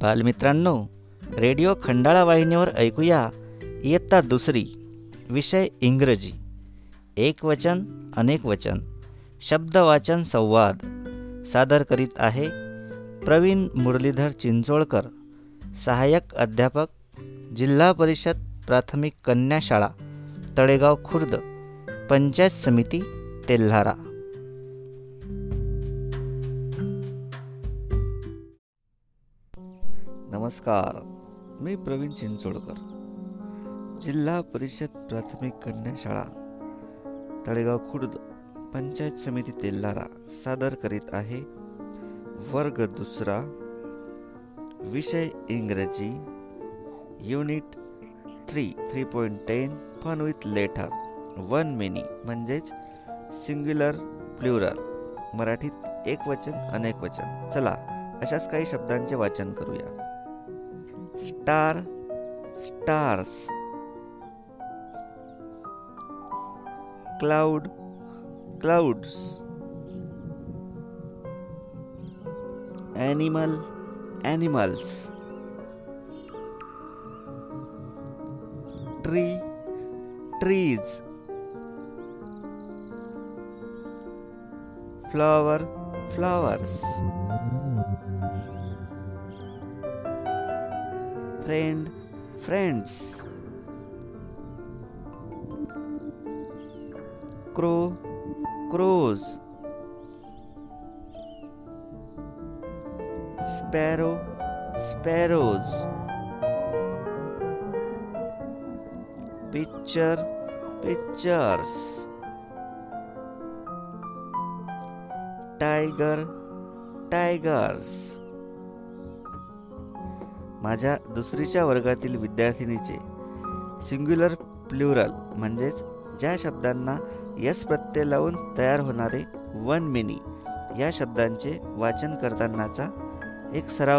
बालमित्रांनो रेडिओ खंडाळा वाहिनीवर ऐकूया इयत्ता दुसरी विषय इंग्रजी. एक वचन अनेक वचन. शब्दवाचन संवाद. सादर करीत आहे प्रवीण मुरलीधर चिंचोळकर सहाय्यक अध्यापक जिल्हा परिषद प्राथमिक कन्या शाळा तळेगाव खुर्द पंचायत समिती तेल्हारा. नमस्कार मी प्रवीण चिंचोडकर जिल्हा परिषद प्राथमिक कन्या शाळा तळेगाव खुर्द पंचायत समिती तेल्हारा सादर करीत आहे वर्ग दुसरा विषय इंग्रजी unit three three point ten fun with letter one many म्हणजेच सिंग्युलर प्ल्युरल मराठीत एक वचन अनेक वचन. चला अशाच काही शब्दांचे वाचन करूया. star stars. Cloud clouds. Animal animals. Tree trees. Flower flowers. Friend friends crow crows sparrow sparrows picture pictures tiger tigers माझ्या दुसरीच्या वर्गातील विद्यार्थिनीचे सिंग्युलर प्ल्युरल म्हणजेच ज्या शब्दांना यस प्रत्यय लावून तयार होणारे वन मिनी या शब्दांचे वाचन करतानाचा एक सराव